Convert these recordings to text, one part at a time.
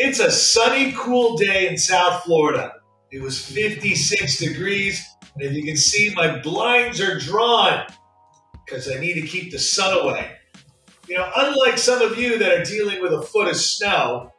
It's a sunny, cool day in South Florida. It was 56 degrees, and if you can see, my blinds are drawn because I need to keep the sun away. You know, unlike some of you that are dealing with a foot of snow,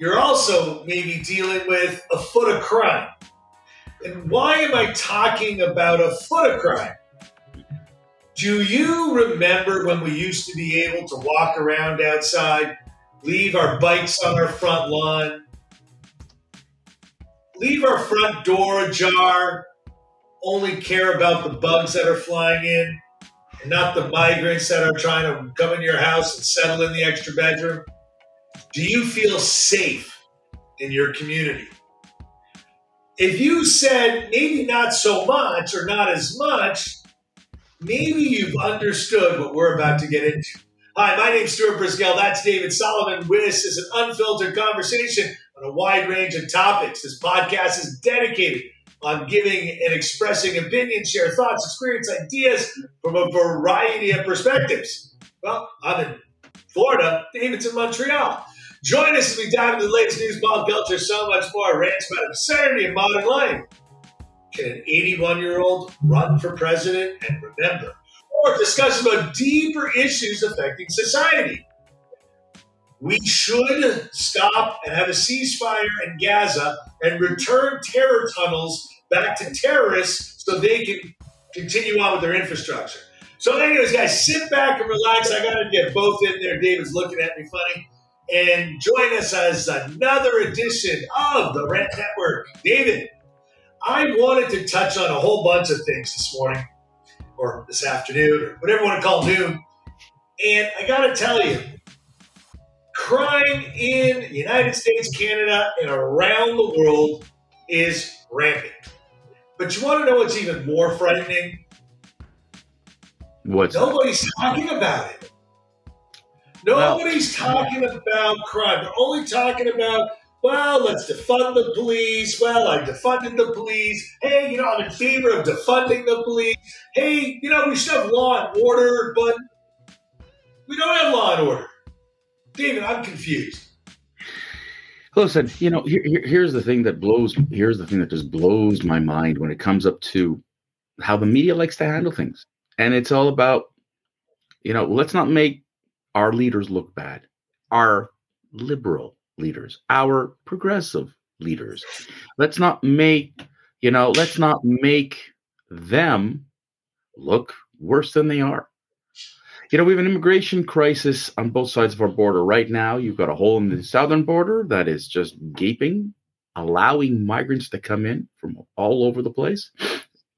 you're also maybe dealing with a foot of crime. And why am I talking about a foot of crime? Do you remember when we used to be able to walk around outside, leave our bikes on our front lawn, leave our front door ajar, only care about the bugs that are flying in, and not the migrants that are trying to come in your house and settle in the extra bedroom? Do you feel safe in your community? If you said maybe not so much or not as much, maybe you've understood what we're about to get into. Hi, my name's Stuart Brisgell. That's David Solomon. This is an unfiltered conversation on a wide range of topics. This podcast is dedicated on giving and expressing opinions, share thoughts, experience, ideas from a variety of perspectives. Well, I'm in Florida, David's in Montreal. Join us as we dive into the latest news, pop culture, so much more. Rants about absurdity in modern life. Can an 81 year old run for president and remember? Or discussion about deeper issues affecting society. We should stop and have a ceasefire in Gaza and return terror tunnels back to terrorists so they can continue on with their infrastructure. So, anyways, guys, sit back and relax. I got to get both in there. David's looking at me funny. And join us as another edition of the Rant Network. David, I wanted to touch on a whole bunch of things this morning, or this afternoon, or whatever you want to call noon. And I got to tell you, crime in the United States, Canada, and around the world is rampant. But you want to know what's even more frightening? What's Nobody's talking about it. Nobody's talking about crime. They're only talking about well, let's defund the police. Well, I defunded the police. Hey, you know, I'm in favor of defunding the police. Hey, you know, we should have law and order, but we don't have law and order. David, I'm confused. Listen, you know, here, here, here's the thing that blows. Here's the thing that just blows my mind when it comes up to how the media likes to handle things, and it's all about, you know, let's not make our leaders look bad. Our liberal leaders, our progressive leaders. Let's not make, you know, let's not make them look worse than they are. You know, we have an immigration crisis on both sides of our border. Right now, you've got a hole in the southern border that is just gaping, allowing migrants to come in from all over the place.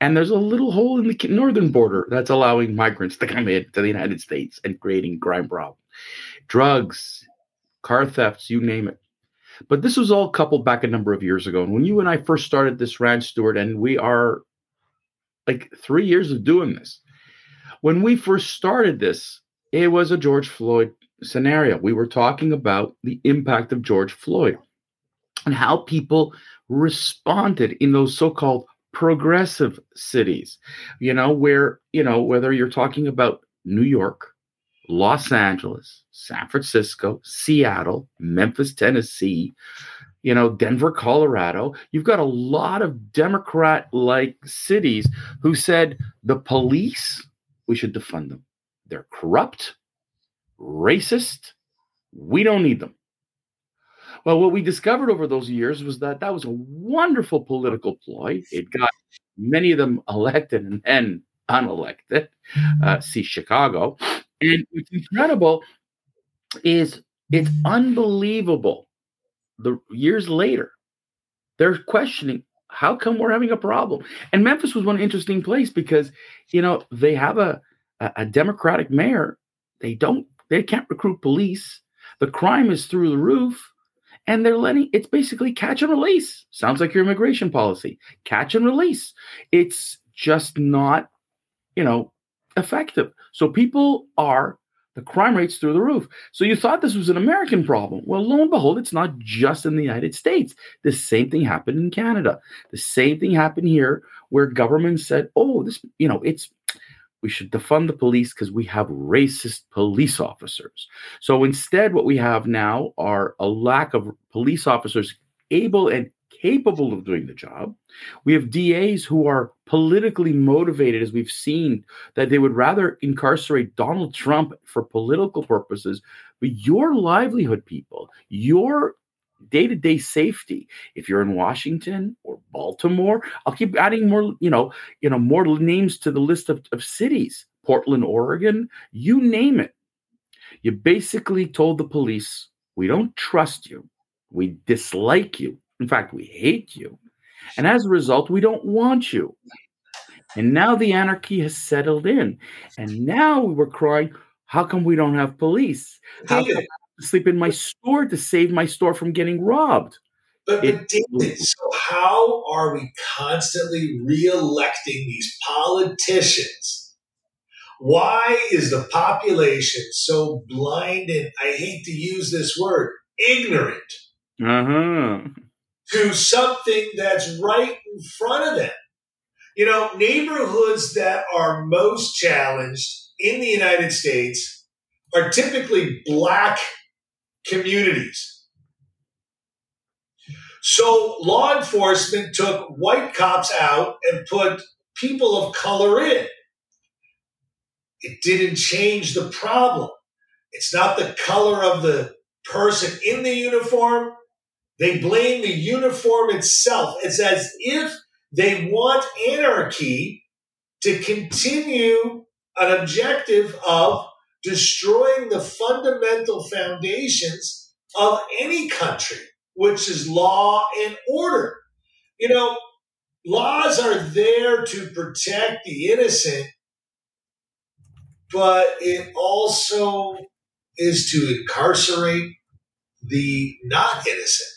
And there's a little hole in the northern border that's allowing migrants to come in to the United States and creating crime problems. Drugs, car thefts, you name it. But this was all coupled back a number of years ago. And when you and I first started this ranch, Stuart, and we are like three years of doing this. When we first started this, it was a George Floyd scenario. We were talking about the impact of George Floyd and how people responded in those so called progressive cities, you know, where, you know, whether you're talking about New York, Los Angeles, San Francisco, Seattle, Memphis, Tennessee, you know, Denver, Colorado. You've got a lot of Democrat like cities who said the police, we should defund them. They're corrupt, racist. We don't need them. Well, what we discovered over those years was that that was a wonderful political ploy. It got many of them elected and then unelected. Uh, see Chicago. And what's incredible is it's unbelievable. The years later, they're questioning how come we're having a problem. And Memphis was one interesting place because you know they have a a Democratic mayor. They don't they can't recruit police. The crime is through the roof. And they're letting it's basically catch and release. Sounds like your immigration policy. Catch and release. It's just not, you know, effective. So people are the crime rates through the roof. So you thought this was an American problem. Well, lo and behold, it's not just in the United States. The same thing happened in Canada. The same thing happened here where government said, "Oh, this, you know, it's we should defund the police because we have racist police officers. So instead, what we have now are a lack of police officers able and capable of doing the job. We have DAs who are politically motivated, as we've seen, that they would rather incarcerate Donald Trump for political purposes. But your livelihood, people, your day to day safety. If you're in Washington or Baltimore, I'll keep adding more, you know, you know, more names to the list of, of cities. Portland, Oregon, you name it. You basically told the police, we don't trust you. We dislike you. In fact, we hate you. And as a result, we don't want you. And now the anarchy has settled in. And now we were crying, how come we don't have police? How come sleep in my store to save my store from getting robbed. But, but David, so how are we constantly re-electing these politicians? Why is the population so blind and I hate to use this word, ignorant uh-huh. To something that's right in front of them? You know, neighborhoods that are most challenged in the United States are typically black communities. So law enforcement took white cops out and put people of color in. It didn't change the problem. It's not the color of the person in the uniform. They blame the uniform itself. It's as if they want anarchy to continue an objective of destroying the fundamental foundations of any country, which is law and order. You know, laws are there to protect the innocent, but it also is to incarcerate the not innocent.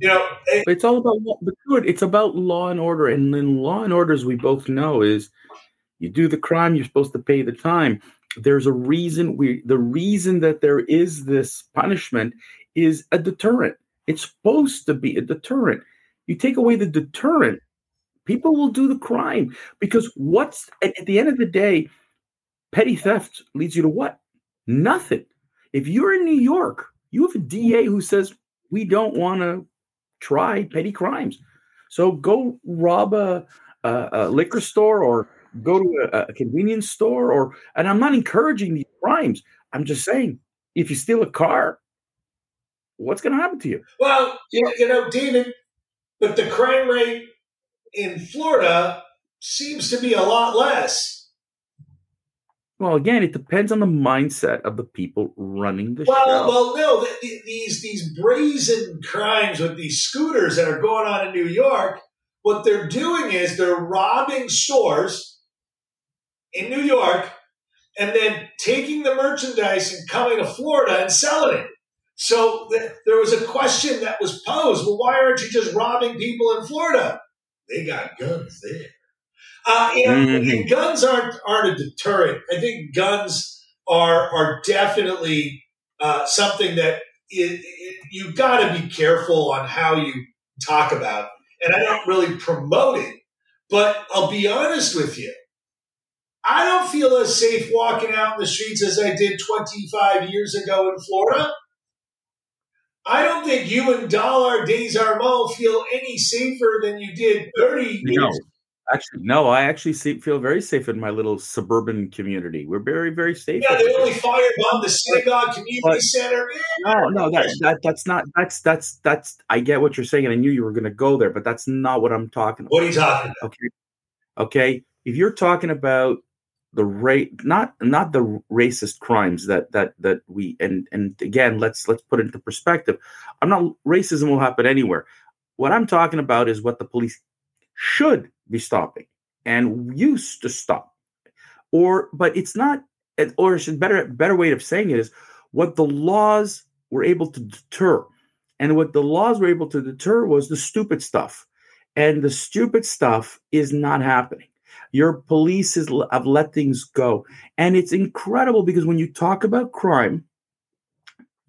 You know, eh, it's all about. It's about law and order, and in law and order, as we both know, is you do the crime, you're supposed to pay the time. There's a reason we the reason that there is this punishment is a deterrent. It's supposed to be a deterrent. You take away the deterrent people will do the crime because what's at, at the end of the day petty theft leads you to what? Nothing. If you're in new york you have a da who says we don't want to try petty crimes. So go rob a, a, a liquor store or go to a, a convenience store or and i'm not encouraging these crimes. I'm just saying if you steal a car what's going to happen to you? Well you, you know david but the crime rate in florida seems to be a lot less well, again, it depends on the mindset of the people running the well, show. Well, no, the, the, these these brazen crimes with these scooters that are going on in New York, what they're doing is they're robbing stores in New York and then taking the merchandise and coming to Florida and selling it. So th- there was a question that was posed well, why aren't you just robbing people in Florida? They got guns there. Uh, know, mm-hmm. guns aren't aren't a deterrent. I think guns are are definitely uh, something that it, it, you've got to be careful on how you talk about. And I don't really promote it, but I'll be honest with you. I don't feel as safe walking out in the streets as I did 25 years ago in Florida. I don't think you and Dollar Desarmont feel any safer than you did 30 no, years Actually, no, I actually see, feel very safe in my little suburban community. We're very, very safe. Yeah, they only fired on the synagogue community but, center. No, no, that, that that's not that's that's that's. I get what you're saying, and I knew you were going to go there, but that's not what I'm talking about. What are you talking about? Okay, okay. If you're talking about the rate not not the racist crimes that that that we and and again let's let's put it into perspective i'm not racism will happen anywhere what i'm talking about is what the police should be stopping and used to stop. Or but it's not or it's a better better way of saying it is what the laws were able to deter. And what the laws were able to deter was the stupid stuff. And the stupid stuff is not happening. Your police is, have let things go. And it's incredible because when you talk about crime,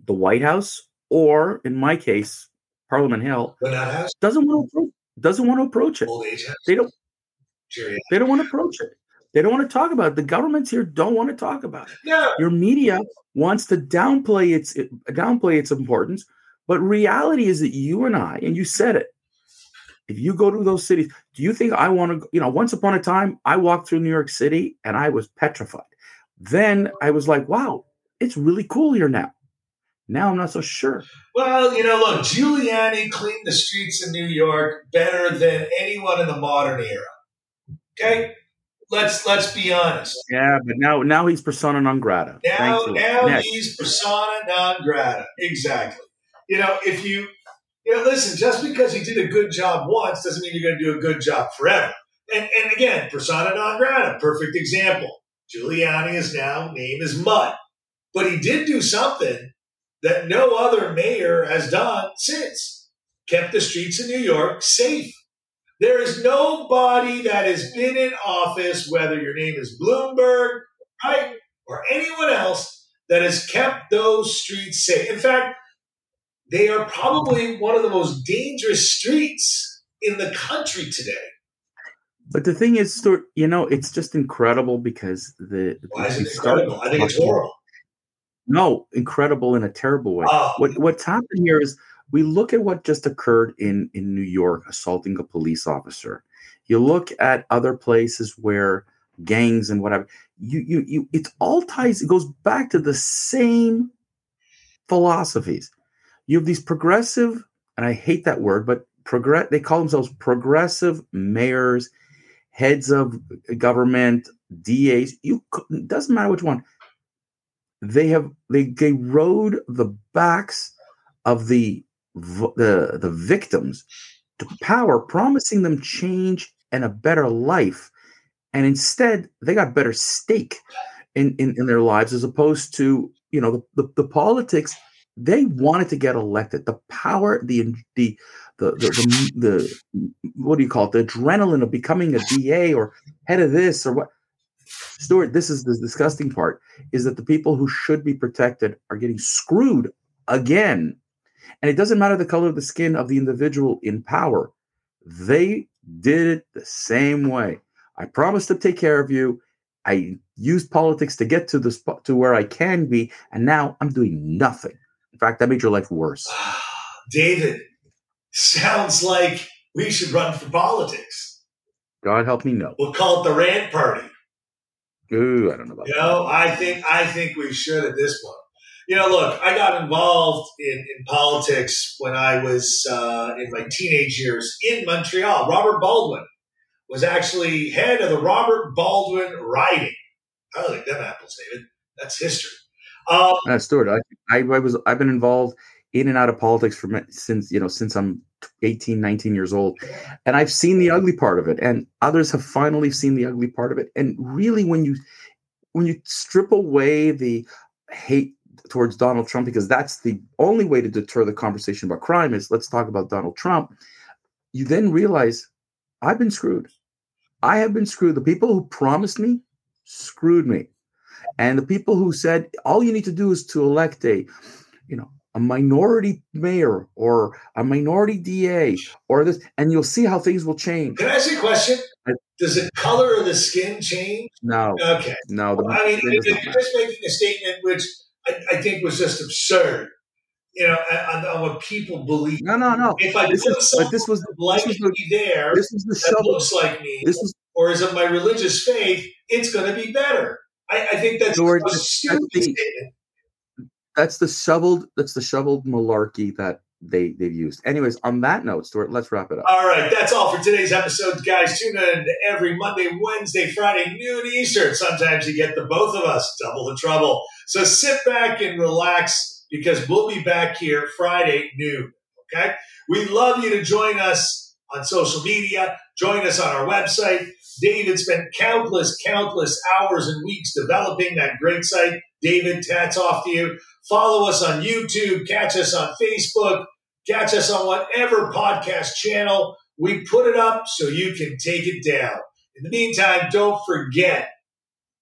the White House, or in my case, Parliament Hill, doesn't want to doesn't want to approach it. They don't. They don't want to approach it. They don't want to talk about it. The governments here don't want to talk about it. No. Your media wants to downplay its downplay its importance, but reality is that you and I, and you said it, if you go to those cities, do you think I want to? You know, once upon a time, I walked through New York City and I was petrified. Then I was like, wow, it's really cool here now. Now I'm not so sure. Well, you know, look, Giuliani cleaned the streets of New York better than anyone in the modern era. Okay, let's let's be honest. Yeah, but now now he's persona non grata. Now now Next. he's persona non grata. Exactly. You know, if you you know, listen, just because he did a good job once doesn't mean you're going to do a good job forever. And, and again, persona non grata, perfect example. Giuliani is now name is mud, but he did do something that no other mayor has done since. Kept the streets of New York safe. There is nobody that has been in office, whether your name is Bloomberg, right, or anyone else, that has kept those streets safe. In fact, they are probably one of the most dangerous streets in the country today. But the thing is, Stuart, you know, it's just incredible because the. Why is it incredible? I think it's horrible. No, incredible in a terrible way. Oh. What what's happened here is we look at what just occurred in in New York, assaulting a police officer. You look at other places where gangs and whatever. You you you. It all ties. It goes back to the same philosophies. You have these progressive, and I hate that word, but progress. They call themselves progressive mayors, heads of government, DAs. You doesn't matter which one they have they they rode the backs of the the the victims to power, promising them change and a better life, and instead they got better stake in in, in their lives as opposed to you know the, the, the politics they wanted to get elected. The power the the the, the, the, the what do you call it? The adrenaline of becoming a da or head of this or what Stuart, this is the disgusting part is that the people who should be protected are getting screwed again. And it doesn't matter the color of the skin of the individual in power. They did it the same way. I promised to take care of you. I used politics to get to the spot to where I can be, and now I'm doing nothing. In fact, that made your life worse. David, sounds like we should run for politics. God help me no. We'll call it the Rant Party. Ooh, I don't know about you know, that. I think I think we should at this point. You know, look, I got involved in, in politics when I was uh, in my teenage years in Montreal. Robert Baldwin was actually head of the Robert Baldwin riding. I like them apples, David. That's history. Um, uh, Stuart, I, I, I was I've been involved in and out of politics for since you know since I'm 18 19 years old and i've seen the ugly part of it and others have finally seen the ugly part of it and really when you when you strip away the hate towards donald trump because that's the only way to deter the conversation about crime is let's talk about donald trump you then realize i've been screwed. I have been screwed. The people who promised me screwed me and the people who said all you need to do is to elect a you know a minority mayor or a minority DA or this, and you'll see how things will change. Can I ask you a question? Does the color of the skin change? No. Okay. No. Well, I mean, you're just making a statement which I, I, think was just absurd. You know, on, on, what people believe. No, no, no. If I this put is, but this was like this was the, there, this was the that looks like me. This was, or is it my religious faith? It's going to be better. I, I think that's George, a stupid statement that's the shoveled that's the shoveled malarkey that they they've used. Anyways, on that note, Stuart, let's wrap it up. All right, that's all for today's episode, guys. Tune in every Monday, Wednesday, Friday, noon Eastern. Sometimes you get the both of us, double the trouble. So sit back and relax because we'll be back here Friday noon. Okay, we love you to join us on social media. Join us on our website. David spent countless, countless hours and weeks developing that great site. David, tats off to you. Follow us on YouTube, catch us on Facebook, catch us on whatever podcast channel. We put it up so you can take it down. In the meantime, don't forget,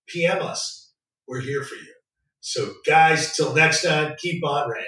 PM us. We're here for you. So, guys, till next time, keep on ranting.